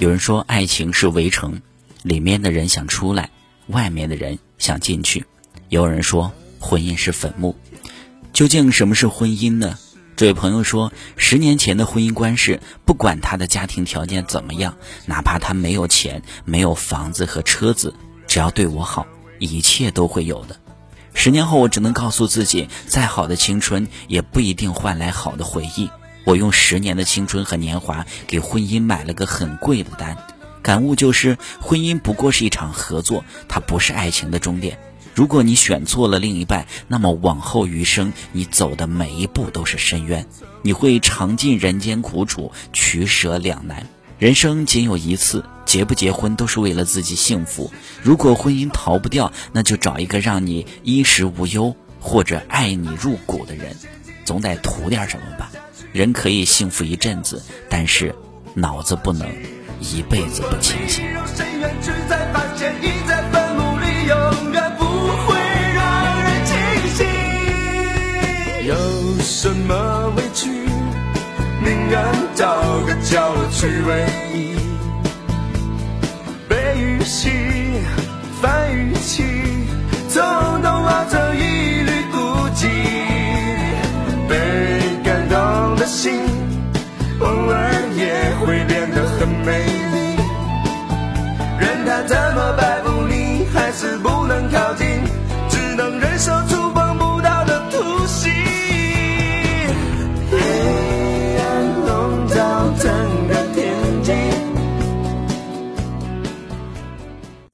有人说，爱情是围城，里面的人想出来，外面的人想进去；也有人说，婚姻是坟墓。究竟什么是婚姻呢？这位朋友说，十年前的婚姻观是，不管他的家庭条件怎么样，哪怕他没有钱、没有房子和车子，只要对我好，一切都会有的。十年后，我只能告诉自己，再好的青春也不一定换来好的回忆。我用十年的青春和年华给婚姻买了个很贵的单，感悟就是，婚姻不过是一场合作，它不是爱情的终点。如果你选错了另一半，那么往后余生你走的每一步都是深渊，你会尝尽人间苦楚，取舍两难。人生仅有一次，结不结婚都是为了自己幸福。如果婚姻逃不掉，那就找一个让你衣食无忧或者爱你入骨的人，总得图点什么吧。人可以幸福一阵子，但是脑子不能一辈子不清醒。有什么委屈，宁愿找个角落去回忆。悲与喜，烦与气，统很美丽。任他怎么摆布你还是不能靠近。